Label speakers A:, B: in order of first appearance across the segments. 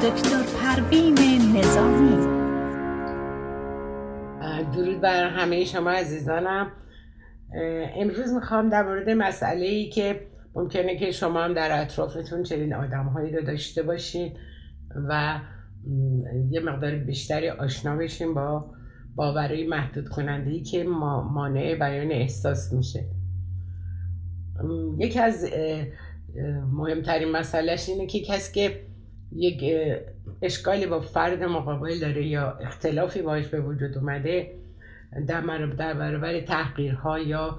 A: دکتر پروین نظامی.
B: درود بر همه شما عزیزانم. امروز می‌خوام در مورد مسئله ای که ممکنه که شما هم در اطرافتون چنین آدم هایی رو داشته باشین و یه مقدار بیشتری آشنا بشین با باورهای محدود کننده ای که مانع بیان احساس میشه. یکی از مهمترین مسئلهش اینه که کسی که یک اشکالی با فرد مقابل داره یا اختلافی باش به وجود اومده در برابر تحقیرها یا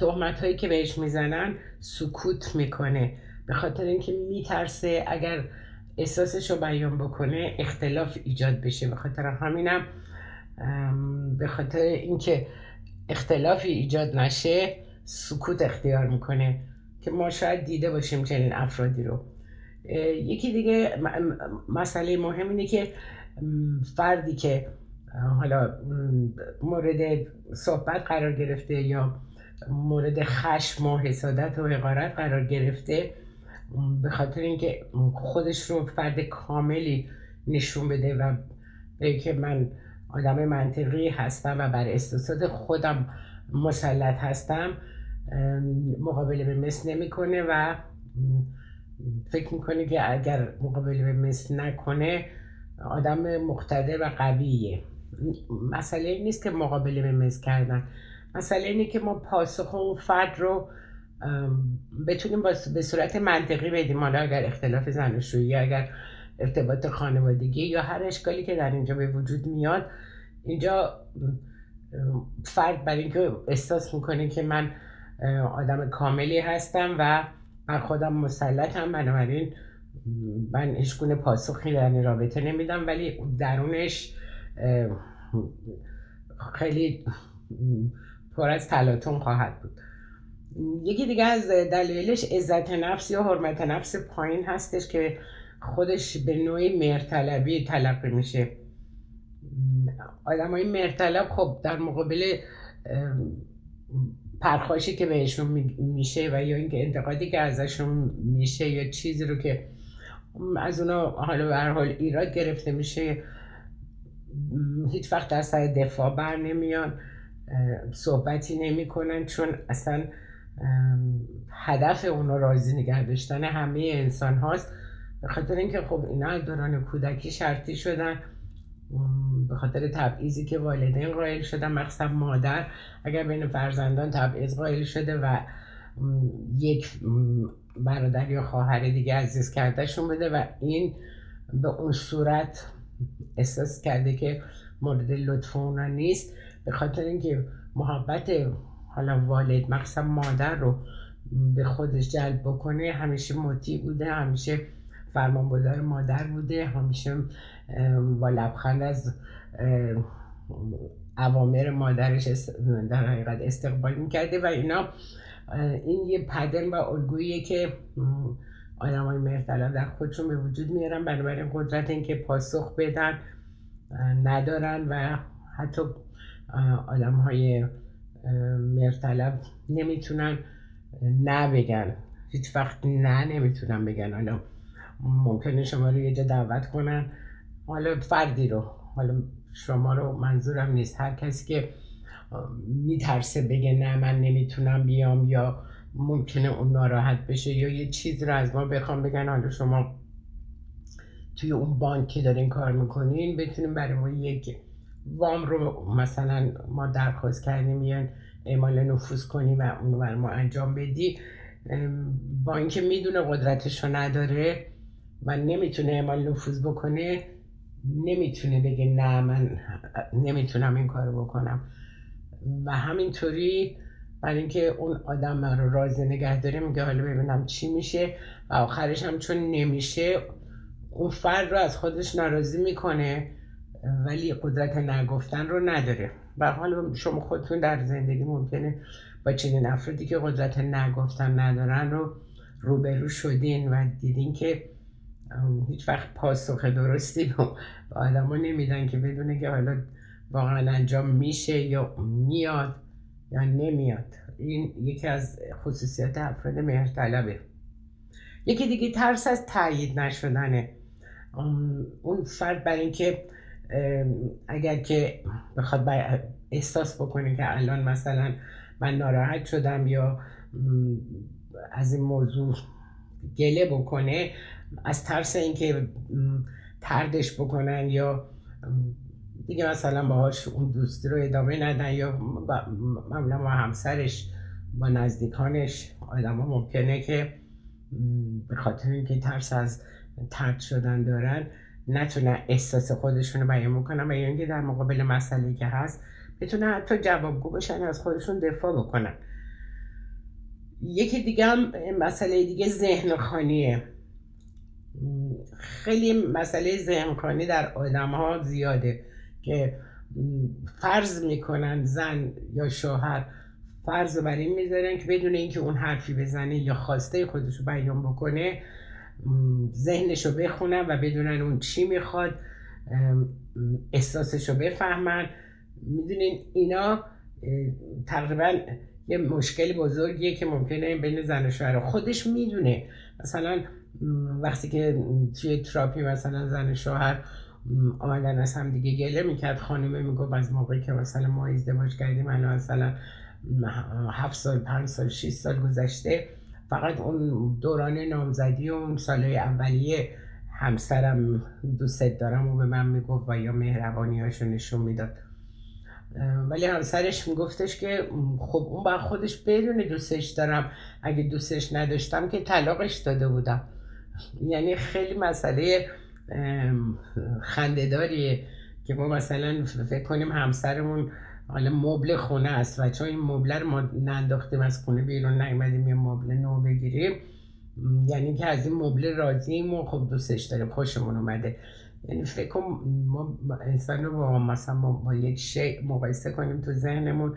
B: تهمت هایی که بهش می‌زنن سکوت می‌کنه. به خاطر اینکه میترسه اگر احساسش رو بیان بکنه اختلاف ایجاد بشه. به خاطر همینم به خاطر اینکه اختلافی ایجاد نشه سکوت اختیار می‌کنه که ما شاید دیده باشیم چنین افرادی رو. یکی دیگه مسئله مهم اینه که فردی که حالا مورد صحبت قرار گرفته یا مورد خشم و حسادت و حقارت قرار گرفته به خاطر اینکه خودش رو فرد کاملی نشون بده و به که من آدم منطقی هستم و بر احساسات خودم مسلط هستم مقابله به مثل نمی‌کنه و فکر می‌کنه که اگر مقابله به مثل نکنه آدم مقتدر و قویه. مسئله نیست که مقابله به مثل کردن. مسئله اینه که ما پاسخ اون فرد رو بتونیم به صورت منطقی بدیم. حالا اگر اختلاف زناشویی اگر ارتباط خانوادگی یا هر اشکالی که در اینجا به وجود میاد. اینجا فرد برای اینکه احساس می‌کنه که من آدم کاملی هستم و بر خودم مسلطم بنابراین من هیچ پاسخی در این رابطه نمیدم ولی درونش خیلی پر از تلاطم خواهد بود. یکی دیگه از دلایلش عزت نفس یا حرمت نفس پایین هستش که خودش به نوعی مرتلبی تلقی میشه. آدم های مرتلب خب در مقابل پرخاشی که بهشون میشه و یا اینکه انتقادی که ازشون میشه یا چیزی رو که از اونا حالا به حال ایراد گرفته میشه هیچ وقت در سر دفاع بر نمیان صحبتی نمی‌کنن چون اصلا هدف اونا راضی نگه داشتن همه انسان هاست به خاطر اینکه خب اینا از دوران کودکی شرطی شدن. به خاطر تبعیضی که والدین قائل شدن مخصوصا مادر اگر بین فرزندان تبعیض قائل شده و یک برادر یا خواهر دیگه عزیز کردهشون بده و این به اون صورت احساس کرده که مورد لطف اونا نیست. به خاطر اینکه محبت حالا والد مخصوصا مادر رو به خودش جلب بکنه همیشه مطیع بوده همیشه فرمانبردار مادر بوده همیشه با لبخند از اوامر مادرش در حقیقت استقبال می‌کرده و اینا. این یه پدن و الگوییه که آدم های مرتلا در خودشون به وجود میارن. بنابراین قدرت اینکه پاسخ بدن ندارن و حتی آدم های مرتلب نمی‌تونن نه بگن. هیچ وقت نه نمی‌تونن بگن. حالا ممکنه شما رو یه جا دعوت کنن. حالا فردی رو. حالا شما رو منظورم نیست. هر کسی که میترسه بگه نه من نمی‌تونم بیام یا ممکنه اون ناراحت بشه یا یه چیز رو از ما بخوام بگن. حالا شما توی اون بانک که دارین کار می‌کنین بتونیم برای ما یک وام رو مثلا ما درخواست کردیم میان اعمال نفوذ کنیم و اون رو ما انجام بدی. با اینکه می‌دونه قدرتش رو نداره و نمی‌تونه اعمال نفوذ بکنه. نمی‌تونه بگه نه من نمی‌تونم این کارو بکنم. و همینطوری برای اینکه اون آدم من رو راضی نگه داره میگه حالا ببینم چی میشه. و آخرش هم چون نمیشه اون فرد رو از خودش ناراضی می‌کنه ولی قدرت نگفتن رو نداره. و حالا شما خودتون در زندگی ممکنه با چنین افرادی که قدرت نگفتن ندارن رو روبرو شدین و دیدین که هیچ وقت پاسخ درستی رو به آدم نمیدن که بدونه که حالا واقعا انجام میشه یا میاد یا نمیاد. این یکی از خصوصیات افراد مهرطلبه. یکی دیگه ترس از تایید نشدنه. اون فرد برای اینکه اگر که بخواد احساس بکنه که الان مثلا من ناراحت شدم یا از این موضوع گله بکنه از ترس اینکه تردش بکنن یا دیگه مثلا باهاش اون دوستی رو ادامه ندن یا معمولا با همسرش با نزدیکانش آدم ها ممکنه که به خاطر اینکه ترس از ترد شدن دارن نتونن احساس خودشون رو بیان بکنن و یا اینکه در مقابل مسئله که هست بتونن حتی جوابگو بشن از خودشون دفاع بکنن. یکی دیگه هم مسئله دیگه ذهن خانیه. خیلی مسئله خانی در آدم ها زیاده که فرض می‌کنن زن یا شوهر فرض بر این می‌ذارن که بدون اینکه اون حرفی بزنه یا خواسته خودش رو بیان بکنه ذهنش رو بخونن و بدونن اون چی می‌خواد احساسش رو بفهمن. می‌دونین اینا تقریبا یه مشکل بزرگیه که ممکنه بین زن و شوهر. خودش می‌دونه. مثلا وقتی که توی تراپی مثلا زن شوهر آمدن از هم دیگه گله می‌کرد خانمه می‌گفت از موقعی که مثلا ما ازدواج کردیم الان مثلا هفت سال پنج سال شیست سال گذشته. فقط اون دوران نامزدی و اون سالهای اولیه همسرم دوست دارم و به من می‌گفت و یا مهربانی هاشو نشون می‌داد. ولی همسرش میگفتش که خب اون با خودش بدون دوستش دارم. اگه دوستش نداشتم که طلاقش داده بودم. یعنی خیلی مسئله خندهداریه که ما مثلا فکر کنیم همسرمون حالا مبل خونه است و چون این مبل رو ما ننداختیم از خونه بیرون نیومدیم یه مبل نو بگیریم یعنی که از این مبل راضیم و خب دوستش داریم خوشمون اومده. یعنی فکر ما انسان رو با مثلا با یک شی مقایسه کنیم تو ذهنمون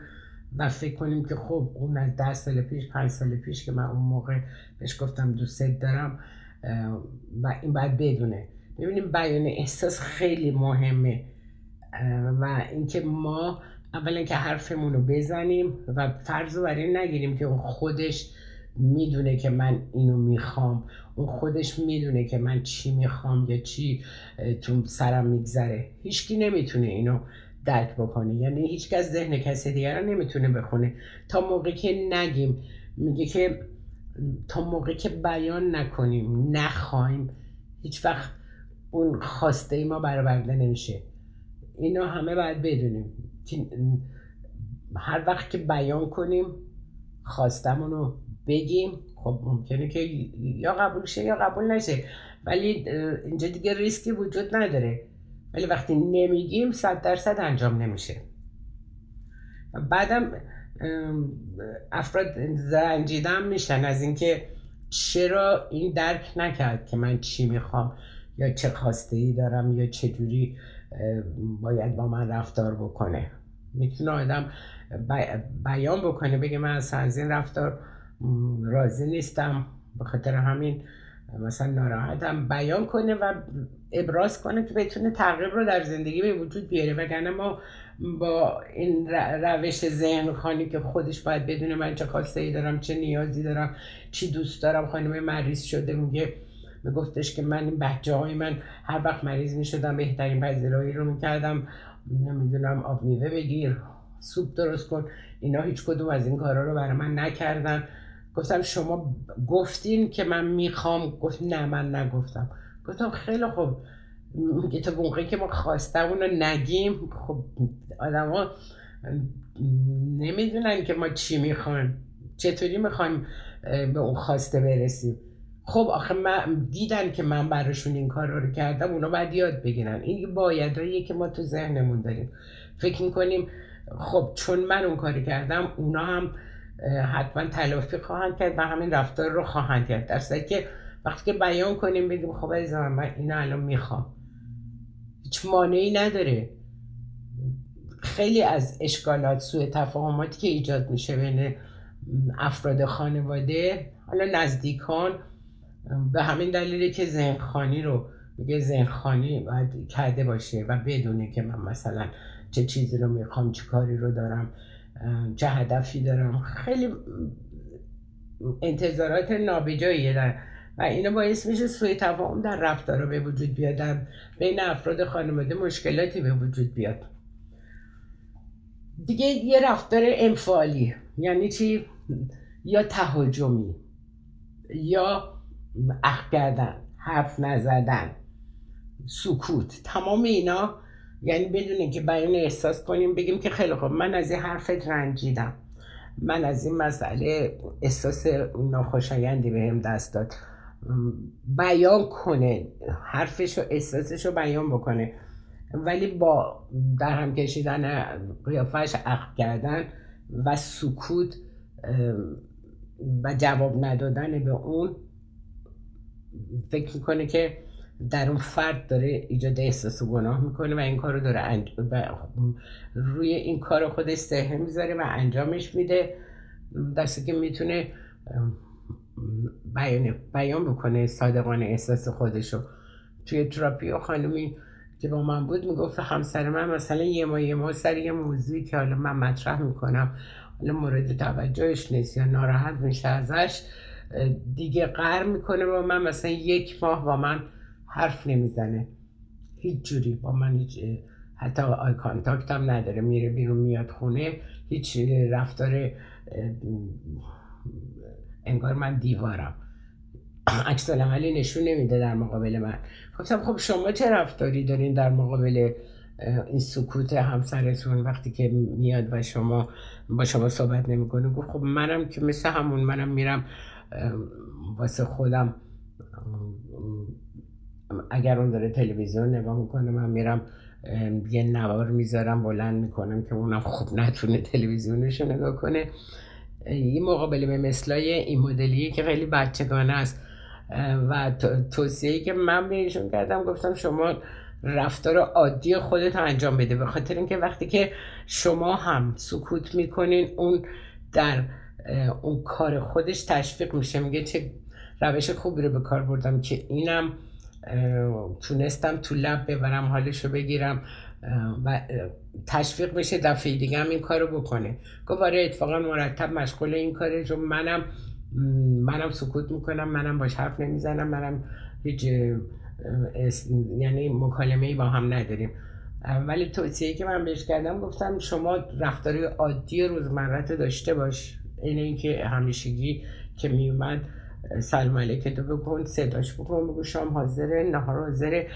B: و فکر کنیم که خب اون از ده سال پیش پنج سال پیش که من اون موقع بهش گفتم دوست دارم و این باید بدونه. ببینیم بیان احساس خیلی مهمه. و اینکه ما اولا که حرفمون رو بزنیم و فرض رو برای نگیریم که اون خودش می‌دونه که من اینو می‌خوام. اون خودش می‌دونه که من چی می‌خوام یا چی تو سرم میگذره. هیچکی نمی‌تونه اینو درک بکنه. یعنی هیچ کس ذهن کسی دیگر رو نمی‌تونه بخونه. تا موقعی که نگیم میگه که تا موقعی که بیان نکنیم نخوایم هیچ وقت اون خواسته ای ما برآورده نمیشه. اینا همه باید بدونیم که هر وقت که بیان کنیم خواستمون رو بگیم خب ممکنه که یا قبول شه یا قبول نشه. ولی اینجا دیگه ریسکی وجود نداره. ولی وقتی نمیگیم صد درصد انجام نمیشه. بعدم افراد زنجیدن میشن از اینکه چرا این درک نکرد که من چی می‌خوام یا چه خواسته ای دارم یا چه جوری باید با من رفتار بکنه. می‌تونه آدم بیان بکنه بگه من از این رفتار راضی نیستم. به خاطر همین مثلا ناراحتم. بیان کنه و ابراز کنه که بتونه تغییر رو در زندگی به وجود بیاره وگرنه ما با این روش ذهن خانی که خودش باید بدونه من چه خواسته ای دارم چه نیازی دارم چی دوست دارم. خانم مریض شده میگه میگفتش که من این بچه های من هر وقت مریض می‌شدم بهترین پذیرایی رو می‌کردم. نمی‌دونم آب میوه بگیر سوپ درست کن. اینا هیچ کدوم از این کارا رو برای من نکردن. گفتم شما گفتین که من می‌خوام. گفت نه من نگفتم. گفتم خیلی خوب. میگه تا موقعی که ما خواستم رو نگیم خب ها نمی‌دونن که ما چی می‌خوایم چطوری می‌خوایم به اون خواسته برسیم. خب آخه من دیدن که من براشون این کار رو کردم اونا باید یاد بگیرن. این بایدهاییه که ما تو ذهنمون داریم. فکر می‌کنیم خب چون من اون کاری کردم اونا هم حتما تلافی خواهند کرد و همین رفتار رو خواهند کرد. در که وقتی که بیان کنیم بگیم خب از من اینو الان می‌خوام. هیچ مانعی نداره. خیلی از اشکالات سوء تفاهماتی که ایجاد میشه بین افراد خانواده حالا نزدیکان به همین دلیلی که ذهنخانی رو میگه ذهنخانی باید کرده باشه و بدونه که من مثلا چه چیزی رو می‌خوام چه کاری رو دارم چه هدفی دارم. خیلی انتظارات نابجاییه در و اینا باعث میشه سوی تفاهم در رفتارا به وجود بیاد بین افراد خانواده مشکلاتی به وجود بیاد. دیگه یه رفتار انفعالی یعنی چی؟ یا تهاجمی یا اخ کردن حرف نزدن سکوت تمام اینا. یعنی بدون که بیان احساس کنیم بگیم که خیلی خوب من از این حرفت رنجیدم. من از این مسئله احساس ناخوشایندی بهم دست داد. بیان کنه حرفش و احساسش رو بیان بکنه. ولی با در هم کشیدن قیافش عقب کردن و سکوت و جواب ندادن به اون فکر می‌کنه که در اون فرد داره ایجاد احساس و گناه می‌کنه و این کار رو داره روی این کار خودش سهه می‌ذاره و انجامش میده. دسته که می‌تونه بیان, بیان بکنه صادقانه احساس خودشو. توی تراپی و خانمی که با من بود می‌گفت همسر من مثلا یه ما یه ما سر یه موضوعی که حالا من مطرح می‌کنم حالا مورد توجهش نیست یا ناراحت میشه ازش دیگه قر می‌کنه با من مثلا یک ماه با من حرف نمی‌زنه. هیچ جوری با من حتی آی کانتاکت هم نداره میره بیرون میاد خونه هیچ رفتار انگار من دیوارم. عکس عملی نشون نمیده در مقابل من. گفتم خب شما چه رفتاری دارین در مقابل این سکوت همسرتون وقتی که میاد و شما با شما صحبت نمی‌کنه؟ گفت خب منم که مثل همون منم میرم واسه خودم اگر اون داره تلویزیون نگاه می‌کنه من میرم یه نوار می‌ذارم بلند می‌کنم که اونم خوب نتونه تلویزیونش نگاه کنه. این مقابله به مثلای این مدلی که خیلی بچگانه است. و توصیه که من بهشون کردم گفتم شما رفتار عادی خودت انجام بده. به خاطر اینکه وقتی که شما هم سکوت می‌کنین اون در اون کار خودش تشویق میشه. میگه چه روش خوبی رو به کار بردم که اینم تونستم تو لب ببرم حالش رو بگیرم. و تشویق بشه دفعه دیگه هم این کارو بکنه. گفت آره اتفاقا مرتب مشغول این کاره چون منم منم سکوت می‌کنم منم باش حرف نمی‌زنم منم هیچ یعنی مکالمه ای با هم نداریم. ولی توصیه که من بهش کردم گفتم شما رفتاری عادی روزمرت داشته باش. این اینکه همیشگی که میومد سلام علیکتو بکن صداش بکن بگو شام حاضره نهار حاضره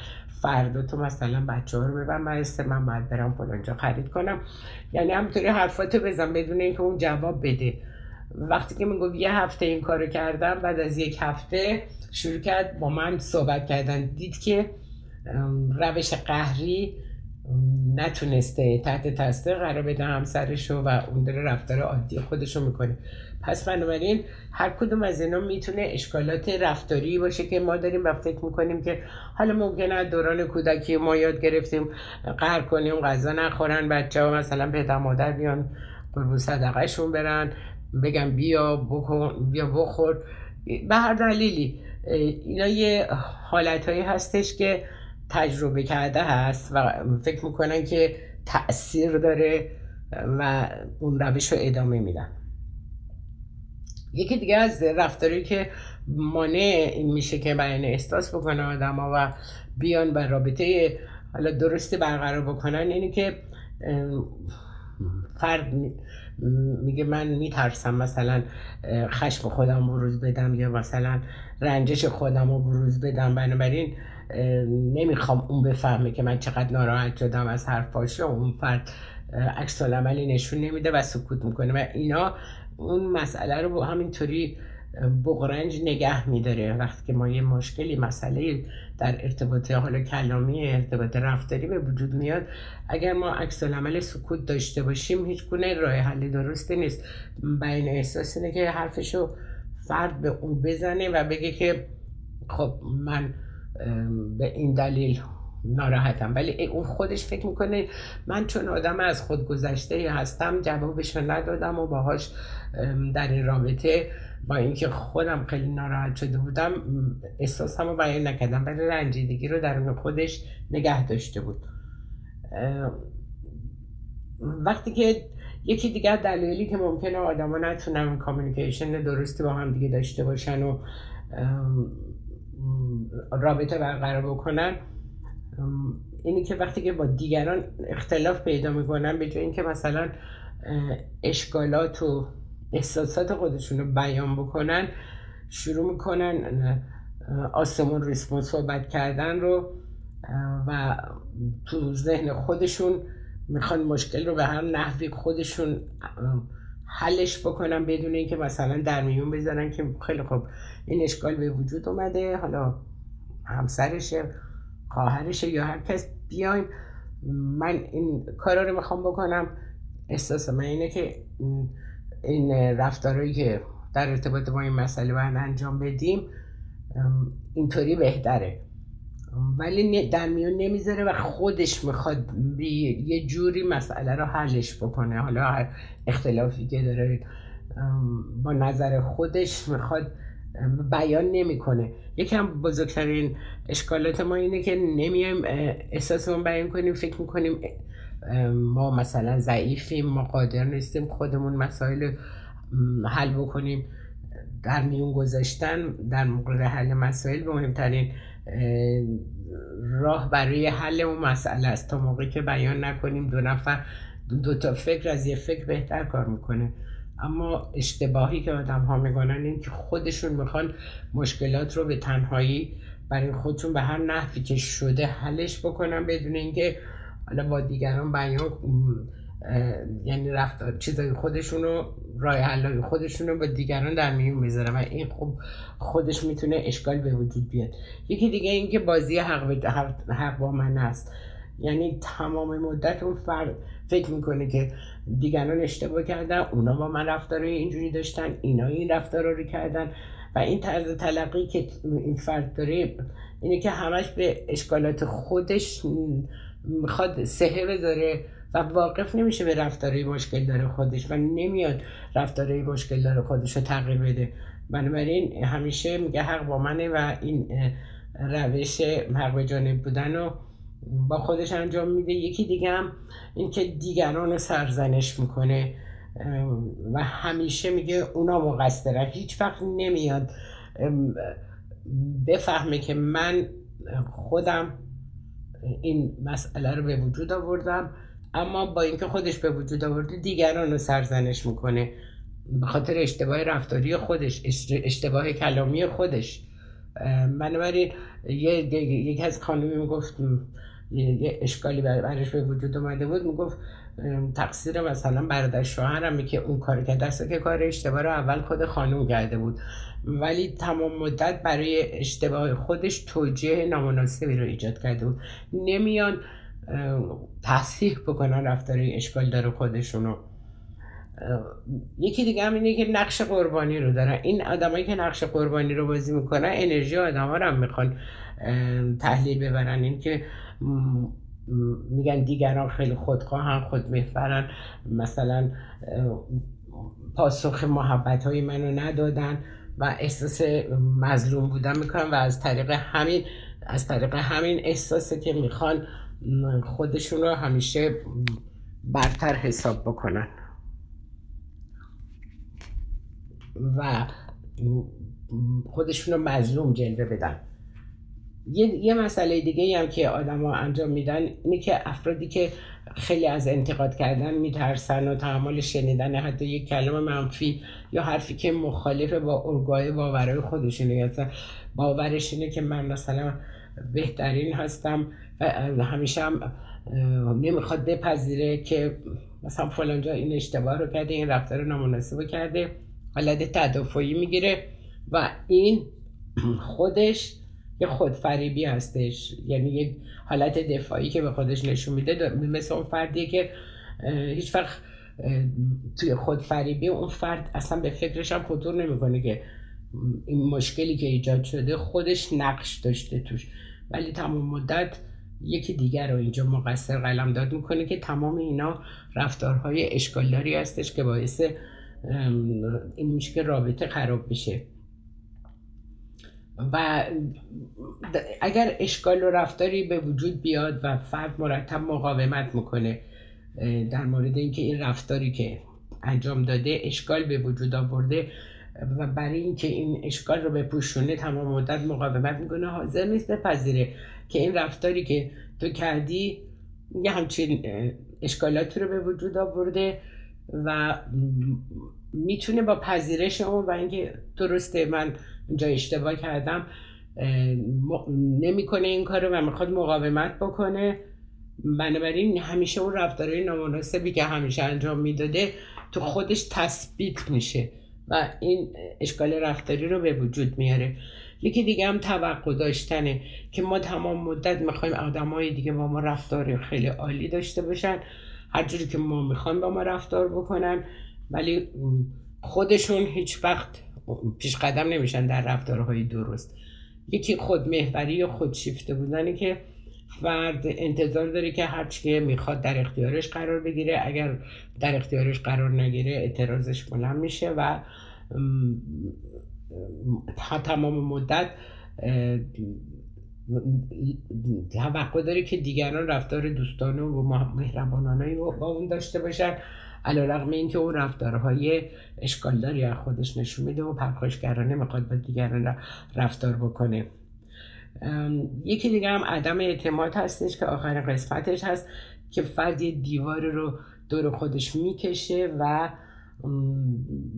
B: فردا تو مثلا بچه ها رو ببن برسته من باید برم فلانجا خرید کنم. یعنی همطوری حرفاتو بزن بدون اینکه اون جواب بده. وقتی که میگو یه هفته این کارو کردم بعد از یک هفته شروع کرد با من صحبت کردن. دید که روش قهری نتونسته تحت تسته قرار بده همسرشو و اون داره رفتار عادی خودشو می‌کنه. پس بنابراین هر کدوم از اینا می‌تونه اشکالات رفتاری باشه که ما داریم و فکر می‌کنیم که حالا ممکنه دوران کودکی ما یاد گرفتیم قهر کنیم غذا نخورن بچه ها مثلا پدر مادر بیان قربون صدقهشون برن بگم بیا بکن بیا بخور. به هر دلیلی اینا یه حالت هایی هستش که تجربه کرده هست و فکر می‌کنن که تاثیر داره و اون روش رو ادامه میدن. یکی دیگه از رفتاری که مانع میشه که بیان احساس بکنه آدم ها و بیان و رابطه حالا درستی برقرار بکنن اینه که فرد میگه من میترسم مثلا خشم خودم بروز بدم یا مثلا رنجش خودم رو بروز بدم. بنابراین نمی‌خوام اون بفهمه که من چقدر ناراحت شدم از حرفاش اون فرد عکس عملی نشون نمیده و سکوت می‌کنه. و اینا اون مسئله رو همینطوری بغرنج نگه میداره. وقتی که ما یه مشکلی مسئله در ارتباط حالا کلامی ارتباط رفتاری به وجود میاد اگر ما عکس عمل سکوت داشته باشیم هیچ گونه راه حلی درستی نیست. بین احساس اینه که حرفشو فرد به اون بزنه و بگه که خب من به این دلیل ناراحتم. ولی اون خودش فکر می‌کنه من چون آدم از خود گذشته هستم جوابش ندادم و باهاش در این رابطه با اینکه خودم خیلی ناراحت شده بودم احساسم رو بیان نکردم. ولی رنجیدگی رو در خودش نگه داشته بود. وقتی که یکی دیگر دلایلی که ممکنه آدما نتونن کامیونیکیشن درستی با هم دیگه داشته باشن و رابطه برقرار بکنن. اینی که وقتی که با دیگران اختلاف پیدا می‌کنن به جای اینکه مثلا اشکالات و احساسات خودشون رو بیان بکنن شروع می‌کنن آسمون ریسپونس صحبت کردن رو و تو ذهن خودشون می‌خوان مشکل رو به هر نحوی خودشون حلش بکنن بدون اینکه مثلا در میون بزنن که خیلی خوب این اشکال به وجود اومده. حالا همسرشه خواهرشه یا هر کس بیایم. من این کارا رو می‌خوام بکنم. احساس من اینه که این رفتارهایی که در ارتباط با این مسئله باید انجام بدیم اینطوری بهتره. ولی در میون نمی‌ذاره و خودش می‌خواد یه جوری مسئله رو حلش بکنه. حالا هر اختلافی که داره با نظر خودش می‌خواد بیان نمی‌کنه. یکم بزرگترین اشکالات ما اینه که نمیایم احساسمون بیان کنیم فکر می‌کنیم ما مثلا ضعیفیم ما قادر نیستیم خودمون مسائل حل بکنیم. در میون گذاشتن در مورد حل مسائل مهمترین راه برای حل اون مسئله است. تا موقعی که بیان نکنیم دو نفر دو تا فکر از یه فکر بهتر کار می‌کنه. اما اشتباهی که آدم ها می‌کنن این که خودشون می‌خوان مشکلات رو به تنهایی برای خودشون به هر نحوی که شده حلش بکنن بدون اینکه حالا با دیگران بیان یعنی رفتار چیزای خودشون رو راه حل خودشون رو با دیگران در میون می‌ذارن و این خب خودش می‌تونه اشکال به وجود بیاد. یکی دیگه اینکه بازی حق, حق با من است. یعنی تمام مدت اون فرد فکر می‌کنه که دیگران اشتباه کردن اونا با من رفتار اینجوری داشتن اینا این رفتار رو کردن و این طرز تلقی که این فرد داره اینه که همش به اشکالات خودش می‌خواد سهه بذاره. و واقف نمیشه به رفتاری مشکل داره خودش و نمیاد رفتاری مشکل داره خودش رو تغییر بده. بنابراین همیشه میگه حق با منه و این روش حق جانب بودن رو با خودش انجام میده. یکی دیگه هم اینکه دیگران رو سرزنش می‌کنه و همیشه میگه اونا مقصرن هیچ وقت نمیاد بفهمه که من خودم این مسئله رو به وجود آوردم. اما با اینکه خودش به وجود آورده دیگران رو سرزنش می‌کنه. به خاطر اشتباه رفتاری خودش اشتباه کلامی خودش. بنابراین یکی از خانمی می‌گفت یه اشکالی برش به وجود اومده بود. می‌گفت تقصیر مثلا برادر شوهرم که اون کار که دسته که کار اشتباه رو اول خود خانم کرده بود. ولی تمام مدت برای اشتباه خودش توجیه نامناسبی رو ایجاد کرده بود. نمیان تصحیح بکنن رفتار اشکال داره خودشونو. یکی دیگه هم اینه که نقش قربانی رو دارن. این آدمایی که نقش قربانی رو بازی می‌کنن انرژی آدم ها رو هم می‌خوان تحلیل ببرن. این که میگن دیگران خیلی خودخواهن خود میفرن مثلا پاسخ محبت های منو ندادن و احساس مظلوم بودن می‌کنن و از طریق همین از طریق همین احساسه که می‌خوان خودشون رو همیشه برتر حساب بکنن. و خودشون رو مظلوم جلوه بدن. یه, یه مسئله دیگه هم که آدما انجام میدن اینه که افرادی که خیلی از انتقاد کردن میترسن و تحمل شنیدن حتی یک کلمه منفی یا حرفی که مخالف با ارگاه باورهای خودشونه باورش اینه که من مثلا بهترین هستم همیشه هم نمی‌خواد بپذیره که مثلا فلانجا این اشتباه رو کرده این رفتار نامناسب رو کرده حالت تدافعی می‌گیره و این خودش یه خودفریبی هستش. یعنی یک حالت دفاعی که به خودش نشون میده مثل اون فردیه که هیچ وقت توی خودفریبی اون فرد اصلا به فکرش هم خطور نمی‌کنه که این مشکلی که ایجاد شده خودش نقش داشته توش. ولی تمام مدت یکی دیگر رو اینجا مقصر قلم داد می‌کنه که تمام اینا رفتارهای اشکالداری هستش که باعث این میشه که رابطه خراب بشه. و اگر اشکال و رفتاری به وجود بیاد و فرد مرتب مقاومت می‌کنه در مورد اینکه این رفتاری که انجام داده اشکال به وجود آورده و برای اینکه این اشکال رو بپوشونه تمام مدت مقاومت می‌کنه حاضر نیست بپذیره که این رفتاری که تو کردی یه همچین اشکالاتی رو به وجود آورده و می‌تونه با پذیرش اون و اینکه درسته من اینجا اشتباه کردم نمی‌کنه این کارو و می‌خواد مقاومت بکنه. بنابراین همیشه اون رفتارهای نامناسبی که همیشه انجام می‌داده تو خودش تثبیت میشه. و این اشکال رفتاری رو به وجود میاره. یکی دیگه هم توقع داشتنه که ما تمام مدت می‌خوایم آدم های دیگه با ما رفتار خیلی عالی داشته باشن. هر جوری که ما می‌خوایم با ما رفتار بکنن. ولی خودشون هیچ وقت پیش قدم نمیشن در رفتارهای درست. یکی خودمهوری یا خودشیفته بودنه که فرد انتظار داره که هر که می‌خواد در اختیارش قرار بگیره. اگر در اختیارش قرار نگیره اعتراضش بلند میشه و تمام مدت توقع داره که دیگران رفتار دوستانه و مهربانانه با اون داشته باشن. علا رقم این اون رفتارهای اشکالداری از خودش نشون میده و پرخاشگرانه می‌خواد با دیگران رفتار بکنه. یکی دیگه هم عدم اعتماد هستش که آخرین قسمتش هست که فرد یه دیوار رو دور خودش می‌کشه و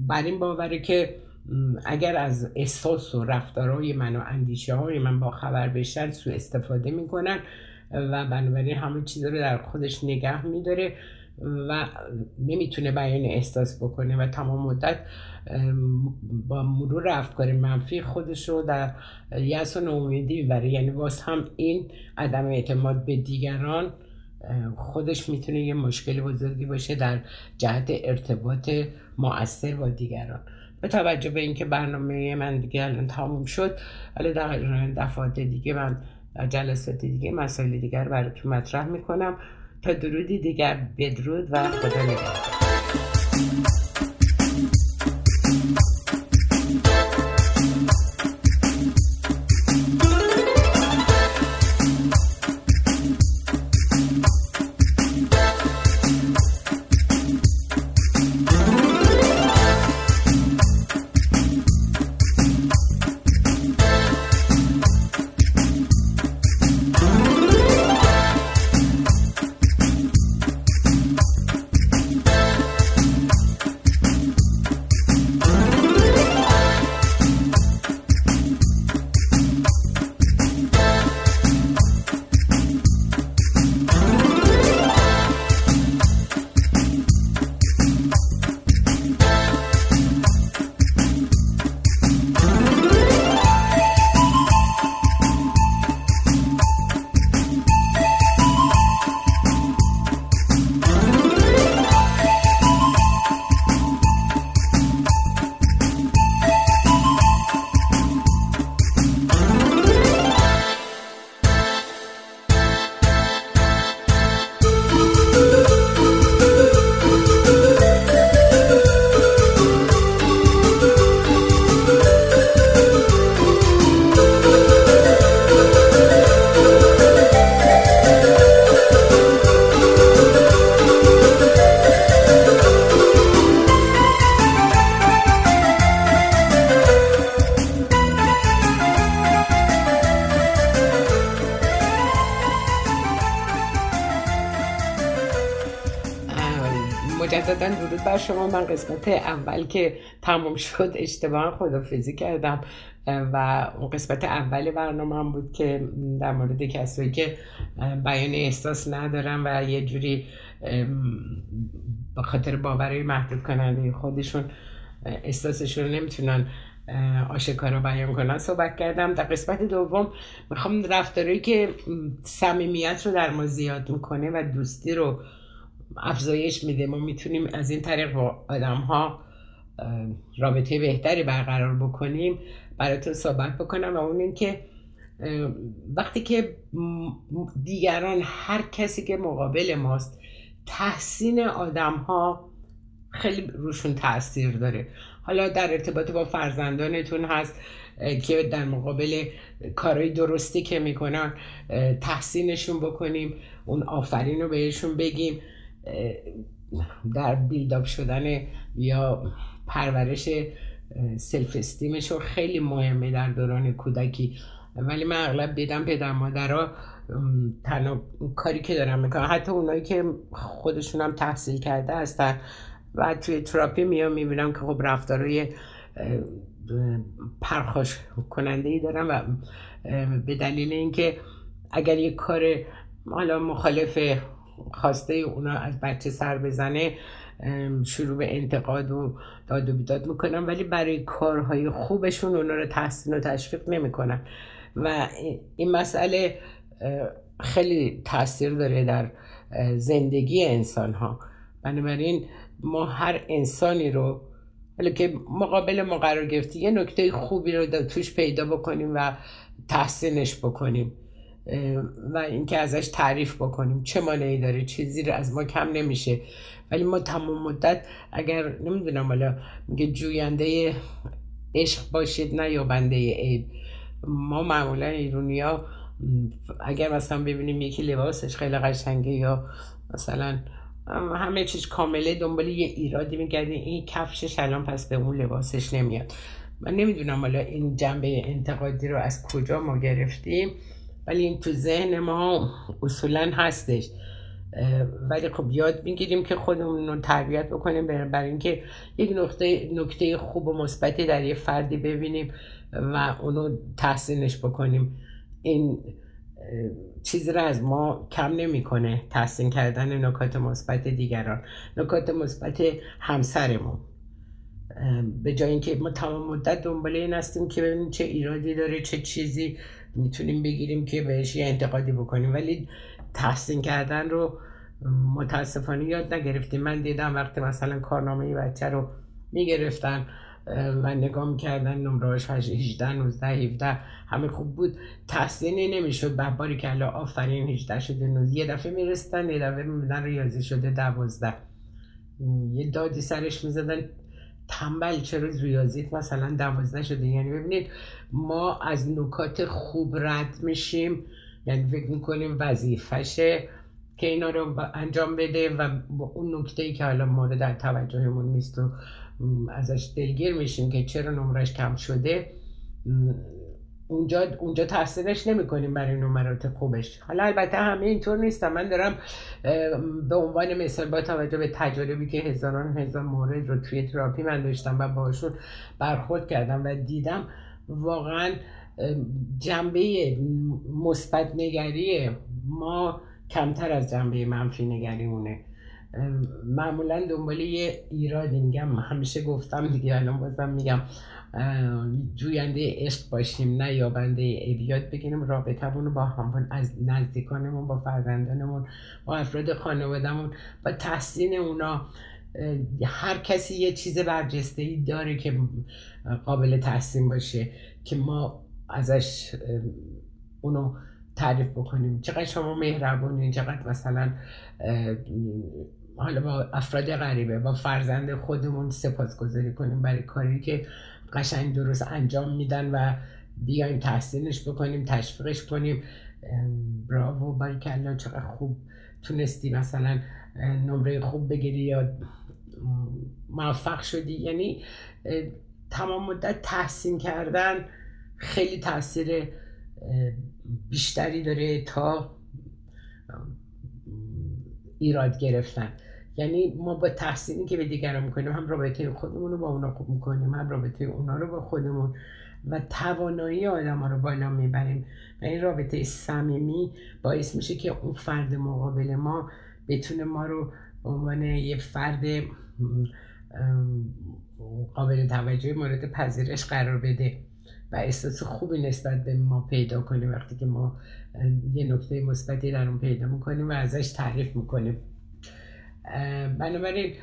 B: بر این باوره که اگر از احساس و رفتارهای من و اندیشه های من با خبر بشن سو استفاده می‌کنن و بنابراین همه چیز رو در خودش نگه میداره. و نمی‌تونه بیان احساس بکنه و تمام مدت با مرور افکار منفی خودش رو در یأس و ناامیدی می‌بره. یعنی باز هم این عدم اعتماد به دیگران خودش می‌تونه یه مشکل بزرگی باشه در جهت ارتباط مؤثر با دیگران. به توجه به اینکه برنامه من دیگه الان تموم شد ولی در دفعات دیگه من جلسات دیگه مسائل دیگر براتون مطرح می‌کنم. تا درودی دیگر بدرود و خدا نگهدار. شما. من قسمت اول که تموم شد اشتباه خدافزی کردم. و اون قسمت اول برنامه هم بود که در مورد کسایی که بیان احساس ندارن و یه جوری به خاطر باورهای محدود کننده خودشون احساسشون نمی‌تونن آشکارا بیان کنن صحبت کردم. در قسمت دوم می‌خوام رفتارهایی که صمیمیت رو در ما زیاد می‌کنه و دوستی رو افزایش میده. ما می‌تونیم از این طریق با آدم ها رابطه بهتری برقرار بکنیم براتون صحبت بکنم. و اون این که وقتی که دیگران هر کسی که مقابل ماست تحسین آدم ها خیلی روشون تاثیر داره. حالا در ارتباط با فرزندانتون هست که در مقابل کارهای درستی که می‌کنن تحسینشون بکنیم اون آفرین رو بهشون بگیم. در build up شدن یا پرورش self-esteem ش خیلی مهمه در دوران کودکی. ولی من اغلب دیدم پدر مادرها تنها کاری که دارن می‌کنن حتی اونایی که خودشون هم تحصیل کرده هستن. و توی تراپی میام می‌بینم که خب رفتارهای پرخاش کننده ای دارم و به دلیل اینکه اگر یک کار حالا مخالف خواسته اونا از بچه سر بزنه شروع به انتقاد و داد و بیداد می‌کنم ولی برای کارهای خوبشون اونا رو تحسین و تشویق نمی‌کنم و این مسئله خیلی تاثیر داره در زندگی انسان ها بنابراین ما هر انسانی رو ولی که مقابل ما قرار گرفتی یه نکته خوبی رو توش پیدا بکنیم و تحسینش بکنیم. و اینکه ازش تعریف بکنیم. چه مانعی داره؟ چیزی رو از ما کم نمیشه. ولی ما تمام مدت اگر نمی‌دونم حالا میگه جوینده عشق باشید نه یا بنده عیب ما معمولا ایرونیا اگر مثلا ببینیم یکی لباسش خیلی قشنگه یا مثلا همه چیز کامله دنبال یه ایرادی میگردیم این کفشش الان پس به اون لباسش نمیاد. من نمی‌دونم حالا این جنبه انتقادی رو از کجا ما گرفتیم. ولی این تو ذهن ما اصولا هستش. ولی خب یاد می‌گیریم که خودمون رو تربیت بکنیم برای اینکه یک نقطه نکته خوب و مثبتی در یه فردی ببینیم و اونو تحسینش بکنیم. این چیزی رو از ما کم نمی‌کنه تحسین کردن نکات مثبت دیگران. نکات مثبت همسرمون. به جای اینکه ما تمام مدت دنبال این هستیم که ببینیم چه ایرادی داره چه چیزی می‌تونیم بگیریم که بهش یه انتقادی بکنیم. ولی تحسین کردن رو متاسفانه یاد نگرفتیم. من دیدم وقتی مثلا کارنامه بچه رو می‌گرفتن و نگاه می‌کردن نمرهاش 18 19 17 همه خوب بود. تحسینی نمی‌شد. باری که الان آفرین 18 شده 19 یه دفعه میرستن یه دفعه می‌بینن ریاضی شده 12 یه دادی سرش می‌زدن. تنبل چرا ریاضیت مثلا دوازده شده یعنی ببینید ما از نکات خوب رد میشیم. یعنی فکر می‌کنیم وظیفشه که اینا رو انجام بده و با اون نکته ای که حالا مورد توجهمون نیست و ازش دلگیر میشیم که چرا نمرش کم شده اونجا اونجا تحسینش نمی کنیم برای نمرات خوبش. حالا البته همه اینطور نیستم من دارم به عنوان مثال با توجه به تجاربی که هزاران هزار مورد رو توی تراپی من داشتم و باشون برخورد کردم و دیدم واقعا جنبه مثبت نگری ما کمتر از جنبه منفی نگریمونه. معمولا دنبال یه ایرادی میگم. همیشه گفتم دیگه الان بازم میگم. جوینده عشق باشیم نه یابنده ایبیاد بگیریم رابطمون رو با همون از نزدیکانمون با فرزندانمون با افراد خانوادهمون با تحسین اونا. هر کسی یه چیز برجسته ای داره که قابل تحسین باشه که ما ازش اونو تعریف بکنیم. چقدر شما مهربونین چقدر مثلا حالا با افراد غریبه با فرزند خودمون سپاسگزاری کنیم برای کاری که قشنگ درست انجام میدن و بیایم تحسینش بکنیم تشویقش کنیم. براوو باریکلا چقدر خوب تونستی مثلا نمره خوب بگیری یا موفق شدی. یعنی تمام مدت تحسین کردن خیلی تاثیر بیشتری داره تا ایراد گرفتن. یعنی ما با تحسینی که به دیگران می‌کنیم هم رابطه خودمون رو با اونا خوب می‌کنیم هم رابطه اونا رو با خودمون و توانایی آدم ها رو بالا می‌بریم. و این رابطه صمیمی باعث میشه که اون فرد مقابل ما بتونه ما رو به عنوان یه فرد قابل توجه مورد پذیرش قرار بده و احساس خوبی نسبت به ما پیدا کنیم وقتی که ما یه نکته مثبتی در اون پیدا می‌کنیم و ازش تعریف می‌کنیم. بنابراین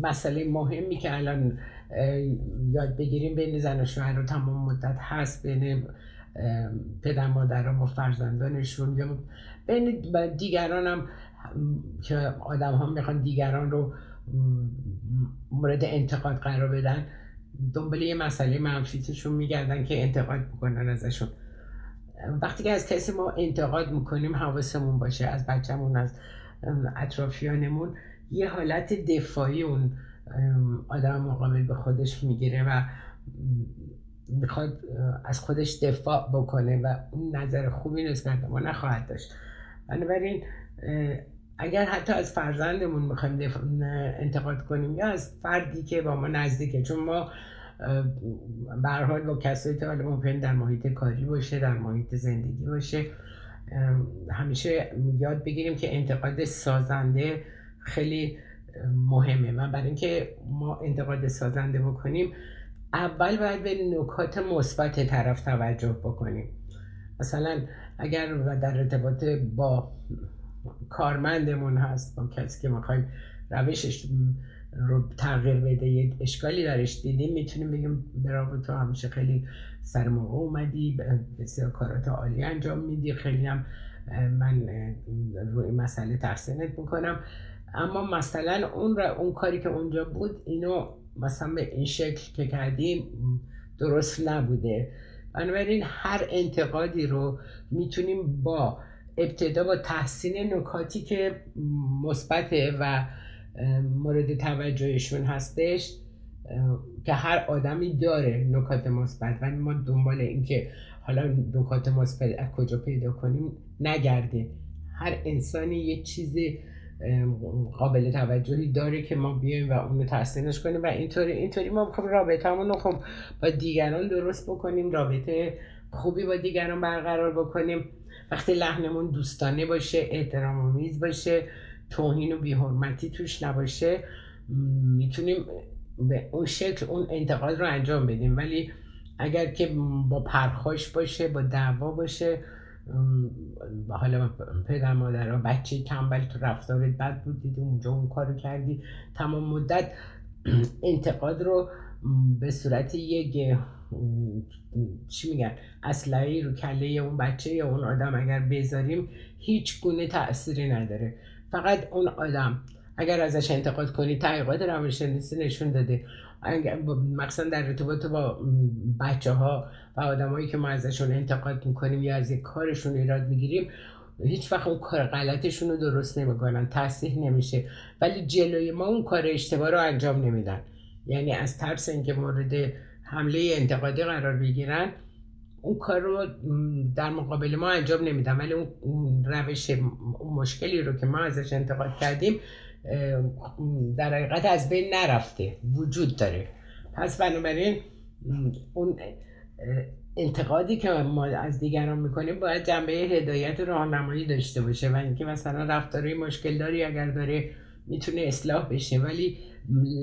B: مسئله مهمی که الان یاد بگیریم بین زن و شوهر رو تمام مدت هست بین پدر مادر و فرزندانشون یا بین دیگران هم که آدم ها می‌خوان دیگران رو مورد انتقاد قرار بدن دنبال یه مسئله منفیتشون میگردن که انتقاد بکنن ازشون. وقتی که از کسی ما انتقاد می‌کنیم حواسمون باشه از بچهمون از اطرافیانمون یه حالت دفاعی اون آدم مقابل به خودش می‌گیره و می‌خواد از خودش دفاع بکنه و اون نظر خوبی نسبت ما نخواهد داشت. بنابراین اگر حتی از فرزندمون می‌خوایم انتقاد کنیم یا از فردی که با ما نزدیکه چون ما به حال با کسایی که حالا در محیط کاری باشه در محیط زندگی باشه همیشه یاد بگیریم که انتقاد سازنده خیلی مهمه. من برای اینکه ما انتقاد سازنده بکنیم اول باید به نکات مثبت طرف توجه بکنیم. مثلا اگر در ارتباط با کارمندمون هست با کسی که می‌خوایم روشش رو تغییر بده یه اشکالی درش دیدیم. می‌تونیم بگیم براو تو همیشه خیلی سر موقع اومدی بسیار کارات عالی انجام میدی. خیلی هم من روی مسئله تحسینت می‌کنم. اما مثلا اون, اون کاری که اونجا بود اینو مثلا به این شکل که کردیم درست نبوده. بنابراین هر انتقادی رو می‌تونیم با ابتدا با تحسین نکاتی که مثبته و مورد توجهشون هستش که هر آدمی داره نکات مثبت و ما دنبال اینکه حالا نکات مثبت از کجا پیدا کنیم نگرده. هر انسانی یه چیزی قابل توجهی داره که ما بیایم و اونو تحسینش کنیم و اینطوری اینطوری ما خب رابطمون رو خب با دیگران درست بکنیم رابطه خوبی با دیگران برقرار بکنیم. وقتی لحنمون دوستانه باشه احترام باشه توهین و بیحرمتی توش نباشه می‌تونیم به اون شکل اون انتقاد رو انجام بدیم. ولی اگر که با پرخاش باشه با دعوا باشه حالا پدر مادر بچه تنبل تو رفتارت بد بود دیدی اونجا اون کارو کردی تمام مدت انتقاد رو به صورت یک چی میگن اسلحه رو کله اون بچه یا اون آدم اگر بذاریم هیچ گونه تأثیری نداره. فقط اون آدم. اگر ازش انتقاد کنی تحقیقات روانشناسی نشون داده. مخصوصا در ارتباط با بچه ها و آدمایی که ما ازشون انتقاد می‌کنیم یا از یک کارشون ایراد می‌گیریم هیچ وقت اون کار غلطشون رو درست نمی‌کنن تصحیح نمیشه. ولی جلوی ما اون کار اشتباه رو انجام نمیدن. یعنی از ترس اینکه مورد حمله انتقادی قرار بگیرن اون کار رو در مقابل ما انجام نمیدن. ولی اون روش اون مشکلی رو که ما ازش انتقاد کردیم در حقیقت از بین نرفته. وجود داره. پس بنابراین اون انتقادی که ما از دیگران می‌کنیم باید جنبه هدایت راهنمایی داشته باشه. و اینکه مثلا رفتاری مشکل داری اگر داره می‌تونه اصلاح بشه ولی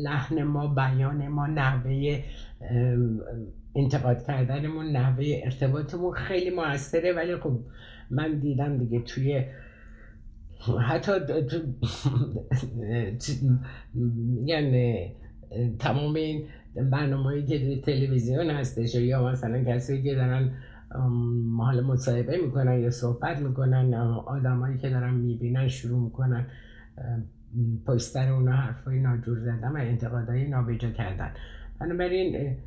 B: لحن ما بیان ما نحوه انتقاد کردنمون نحوه ارتباطمون خیلی موثره. ولی خب من دیدم دیگه توی حتی یعنی تمام این برنامه که توی تلویزیون هستش یا مثلا کسی که دارن حالا مصاحبه می‌کنن یا صحبت می‌کنن آدمایی که دارن می‌بینن شروع می‌کنن پشتر اونا حرفای ناجور زدن و انتقادهای نابجا کردن. بنابراین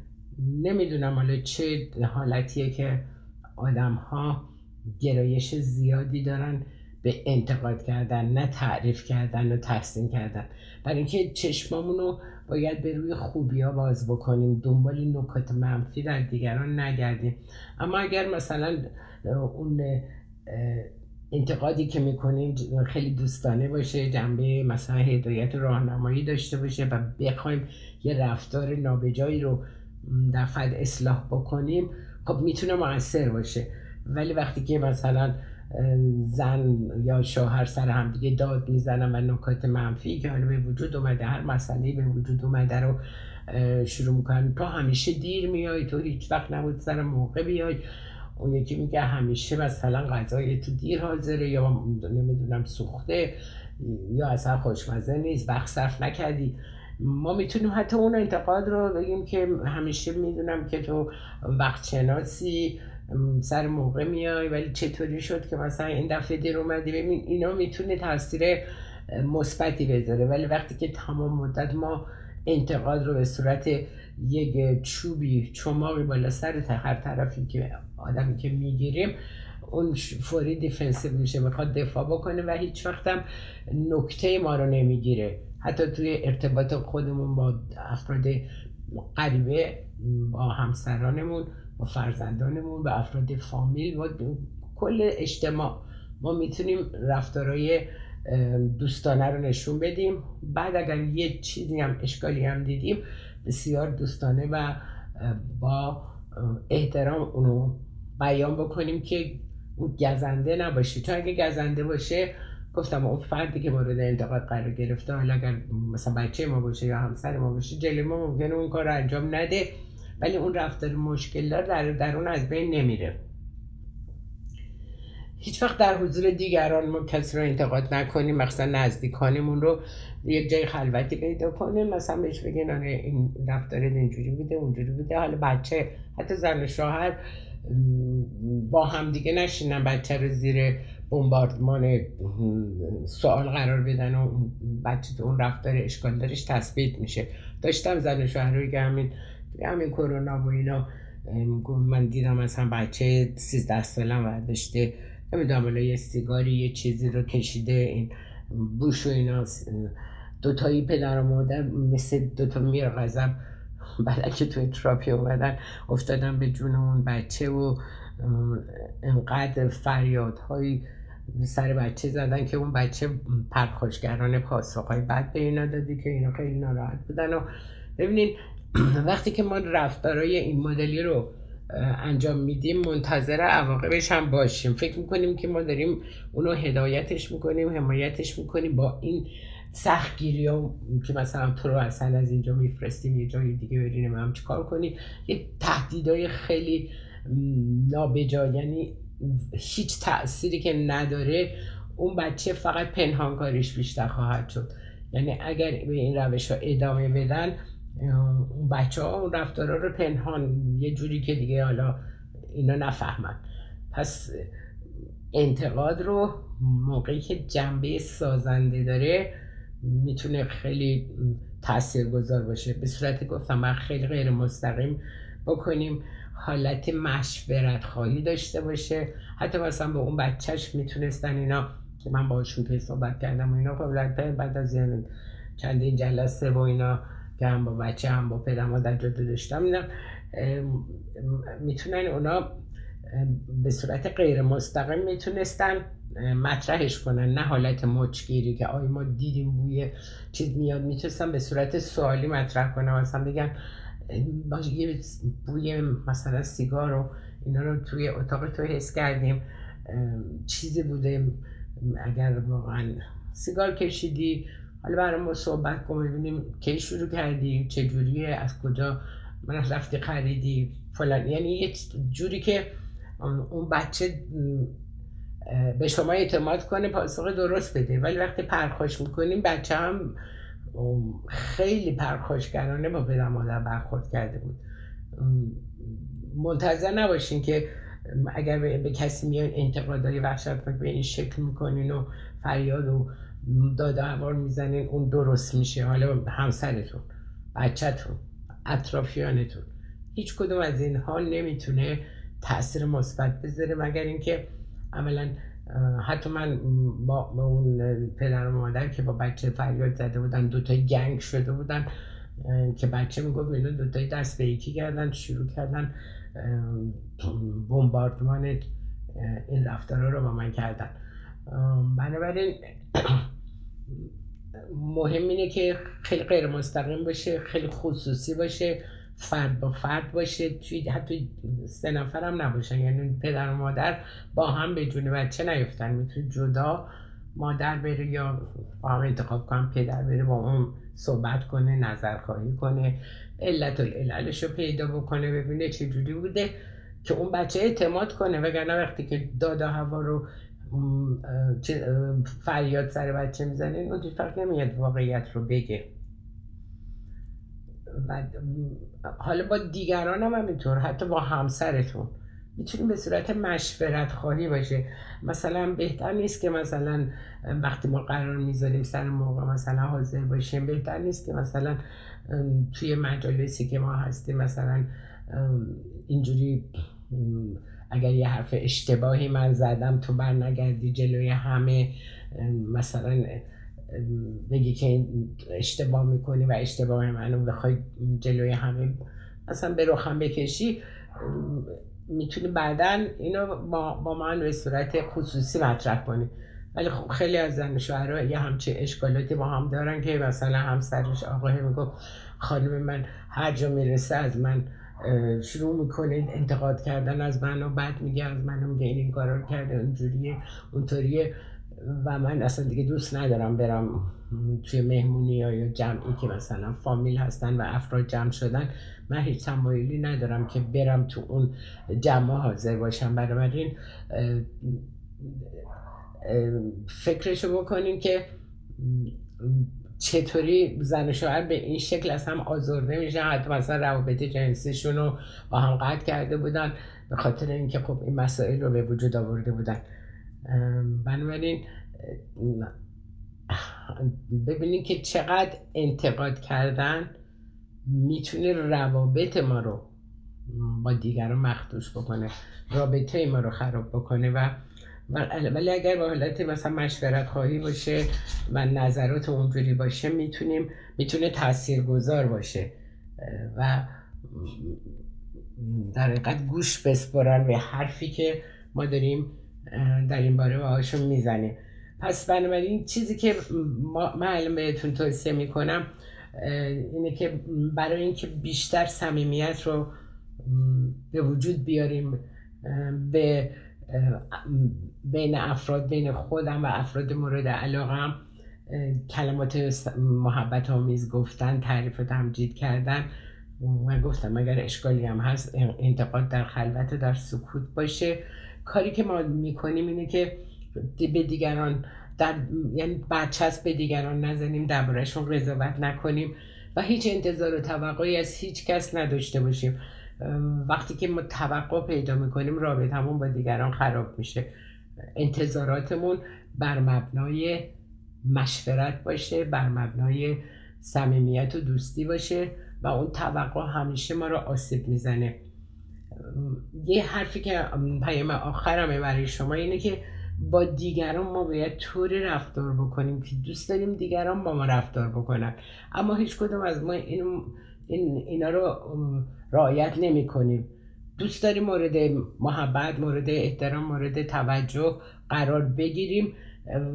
B: نمی‌دونم حالا چه حالتیه که آدم ها گرایش زیادی دارن به انتقاد کردن نه تعریف کردن و تحسین کردن. برای اینکه چشمامون رو باید به روی خوبی ها باز بکنیم دنبال نکات منفی در دیگران نگردیم. اما اگر مثلا اون انتقادی که می‌کنیم خیلی دوستانه باشه جنبه مثلا هدایت راهنمایی داشته باشه و بخوایم یه رفتار نابجایی رو در فد اصلاح بکنیم خب می‌تونه موثر باشه. ولی وقتی که مثلا زن یا شوهر سر هم دیگه داد می‌زنن و نکات منفی که حالا به وجود اومده هر مسئله به وجود اومده رو شروع می‌کنن تو همیشه دیر میای تو هیچ وقت نبود سر موقع بیای. اون یکی میگه همیشه مثلا غذای تو دیر حاضره یا نمی‌دونم سوخته یا اصلا خوشمزه نیست وقت صرف نکردی. ما می‌تونیم حتی اون انتقاد رو بگیم که همیشه می‌دونم که تو وقت شناسی سر موقع میای ولی چطوری شد که مثلا این دفعه دیر اومدی؟ ببین اینا می‌تونه تاثیر مثبتی بذاره. ولی وقتی که تمام مدت ما انتقاد رو به صورت یک چوبی چماقی بالا سر هر طرفی که آدمی که می‌گیریم اون فوری دیفنسیو میشه می‌خواد دفاع بکنه و هیچ وقتم نکته ما رو نمی‌گیره. حتی توی ارتباط خودمون با افراد غریبه با همسرانمون با فرزندانمون با افراد فامیل با کل اجتماع. ما می‌تونیم رفتارهای دوستانه رو نشون بدیم. بعد اگر یه چیزی هم اشکالی هم دیدیم بسیار دوستانه و با احترام اونو بیان بکنیم که اون گزنده نباشه. چون اگه گزنده باشه گفتم اون فردی که مورد انتقاد قرار گرفته حالا اگر مثلا بچه ما باشه یا همسر ما باشه جلوی ما ممکنه اون کار رو انجام نده. ولی اون رفتار مشکل دار در درون از بین نمیره. هیچ وقت در حضور دیگران ما کسی رو انتقاد نکنیم مثلا نزدیکانمون رو یک جای خلوتی پیدا کنیم. مثلا بهش بگین آره این رفتار اینجوری بوده اونجوری بوده. حالا بچه حتی زن و شوهر با هم دیگه نشینن بچه رو زیر بمباردمان سوال قرار بدن و بچه تو اون رفتار اشکال دارش تثبیت میشه. داشتم زن و شوهر که همین همین کرونا و اینا من دیدم مثلا بچه 13 ساله برداشته نمی‌دونم یه سیگاری یه چیزی رو کشیده این بوش و اینا. دوتایی پدر و مادر مثل دوتا میر غذب بعد که توی تراپی اومدن افتادن به جون اون بچه و انقدر فریادهایی سر بچه زدن که اون بچه پرخوشگران پاسخهای بد به اینا دادی که اینا خیلی ناراحت بودن. و ببینید وقتی که ما رفتارای این مدلی رو انجام میدیم منتظر عواقبش هم باشیم. فکر می‌کنیم که ما داریم اونو هدایتش می‌کنیم حمایتش می‌کنیم با این سختگیری ها که مثلا تو رو اصلا از اینجا میفرستیم یه جای دیگه بریم هم چیکار کنیم. یه تهدیدهای خیلی نابجا یعنی هیچ تأثیری که نداره اون بچه فقط پنهانکاریش بیشتر خواهد شد. یعنی اگر به این روش ها ادامه بدن اون بچه ها اون رفتارا رو پنهان یه جوری که دیگه حالا اینا نفهمن. پس انتقاد رو موقعی که جنبه سازنده داره می‌تونه خیلی تأثیر گذار باشه. به صورت گفتم من خیلی غیر مستقیم بکنیم حالت مشورت خواهی داشته باشه. حتی مثلا به اون بچهش می‌تونستن اینا که من باشون که صحبت کردم و اینا خب بعد از یعنی چندین جلسه و اینا که هم با بچه هم با پدر مادر جدا داشتم می‌تونن اونا به صورت غیر مستقیم می‌تونستن مطرحش کنن نه حالت مچگیری که آی ما دیدیم بوی چیز میاد می‌تونستن به صورت سوالی مطرح کنن مثلا بگن یه بوی مثلا سیگار رو اینا رو توی اتاق تو حس کردیم چیزی بوده اگر واقعا سیگار کشیدی حالا برای ما صحبت کن ببینیم کی شروع کردی چه جوریه از کجا من رفتی خریدی فلان. یعنی یه جوری که اون بچه به شما اعتماد کنه پاسخ درست بده. ولی وقتی پرخوش می‌کنیم بچه هم خیلی پرخوشگرانه با پدر مادر برخورد کرده بود. منتظر نباشین که اگر به, کسی میان انتقادهای وحشتناک به این شکل می‌کنین و فریاد و داده هوار می‌زنین اون درست میشه. حالا همسرتون بچهتون اطرافیانتون. هیچ کدوم از اینها نمی‌تونه تاثیر مثبت بذاره مگر اینکه عملا حتی من با اون پدر و مادر که با بچه فریاد زده بودن دوتا گنگ شده بودن که بچه می‌گفت اینا دوتای دست به یکی کردن شروع کردن بمباردمان این رفتارها رو با من کردن. بنابراین مهم اینه که خیلی غیر مستقیم باشه خیلی خصوصی باشه فرد با فرد باشه. توی حتی سه نفر هم نباشن. یعنی پدر و مادر با هم به جون بچه نیفتن. می‌تونه جدا مادر بره یا با هم انتخاب کنم پدر بره با اون صحبت کنه نظر خواهی کنه علت و رو پیدا بکنه ببینه چه جوری بوده که اون بچه اعتماد کنه. وگرنه وقتی که دادا هوا رو فریاد سر بچه می‌زنه اون فرق نمیاد واقعیت رو بگه. و حالا با دیگران هم همینطور حتی با همسرتون. می‌تونیم به صورت مشورت خواهی باشه. مثلا بهتر نیست که مثلا وقتی ما قرار می‌ذاریم سر موقع مثلا حاضر باشیم بهتر نیست که مثلا توی مجالسی که ما هستیم مثلا اینجوری اگر یه حرف اشتباهی من زدم تو بر نگردی جلوی همه مثلا بگی که اشتباه می‌کنی و اشتباه منو بخوای جلوی همه مثلا به رخم بکشی می‌تونی بعدا اینو با, با من به صورت خصوصی مطرح کنی. ولی خب خیلی از زن شوهرها یه همچه اشکالاتی با هم دارن که مثلا همسرش آقای میگو خانم من هر جا می‌رسه از من شروع می‌کنه انتقاد کردن از من و بعد میگه از من میگه این این کارا رو کرده اونجوریه اونطوریه. و من اصلا دیگه دوست ندارم برم توی مهمونی یا جمعی که مثلا فامیل هستن و افراد جمع شدن. من هیچ تمایلی ندارم که برم تو اون جمع حاضر باشم. بنابراین فکرشو بکنیم که چطوری زن و شوهر به این شکل از هم آزرده میشن؟ حتی مثلا روابط جنسیشون رو با هم قطع کرده بودن به خاطر اینکه خب این مسائل رو به وجود آورده بودن. بنابراین ببینید که چقدر انتقاد کردن می‌تونه روابط ما رو با دیگران مخدوش بکنه رابطه ما رو خراب بکنه و ولی اگر با حالت مثلا مشورت خواهی باشه و نظرات اونجوری باشه می‌تونیم می‌تونه تاثیرگذار باشه. و در حقیقت گوش بسپرن به حرفی که ما داریم در این باره باهاشون می‌زنیم. پس بنابراین چیزی که الان بهتون توصیه می‌کنم اینه که برای اینکه بیشتر صمیمیت رو به وجود بیاریم به بین افراد بین خودم و افراد مورد علاقم کلمات محبت آمیز گفتن تعریف و تمجید کردن من گفتم اگر اشکالی هم هست انتقاد در خلوت و در سکوت باشه. کاری که ما می‌کنیم اینه که به دیگران در یعنی برچسب به دیگران نزنیم دربارهشون قضاوت نکنیم و هیچ انتظار و توقعی از هیچ کس نداشته باشیم. وقتی که ما توقع پیدا می‌کنیم رابطمون با دیگران خراب میشه. انتظاراتمون بر مبنای مشورت باشه بر مبنای صمیمیت و دوستی باشه و اون توقع همیشه ما رو آسیب می‌زنه. یه حرفی که پیام آخرمه برای شما اینه که با دیگران ما باید طوری رفتار بکنیم که دوست داریم دیگران با ما رفتار بکنن. اما هیچ کدوم از ما این, این اینا رو رعایت نمی کنیم. دوست داریم مورد محبت مورد احترام مورد توجه قرار بگیریم.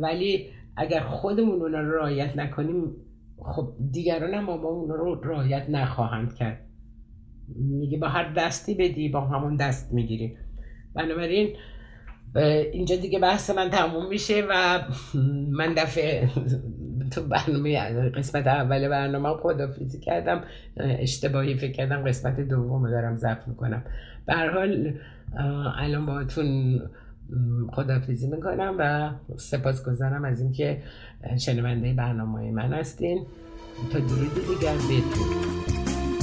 B: ولی اگر خودمون اونا رو رعایت نکنیم خب دیگران هم ما اونا رو رعایت نخواهند کرد. میگه با هر دستی بدی با همون دست می‌گیری. بنابراین اینجا دیگه بحث من تموم میشه و من دفعه تو برنامه قسمت اول برنامه خدافیزی کردم. اشتباهی فکر کردم قسمت دوم دارم ضبط می‌کنم. به حال الان باهاتون خدافیزی می‌کنم و سپاس گذارم از اینکه شنونده برنامه من هستین. تا درود دیگر بدون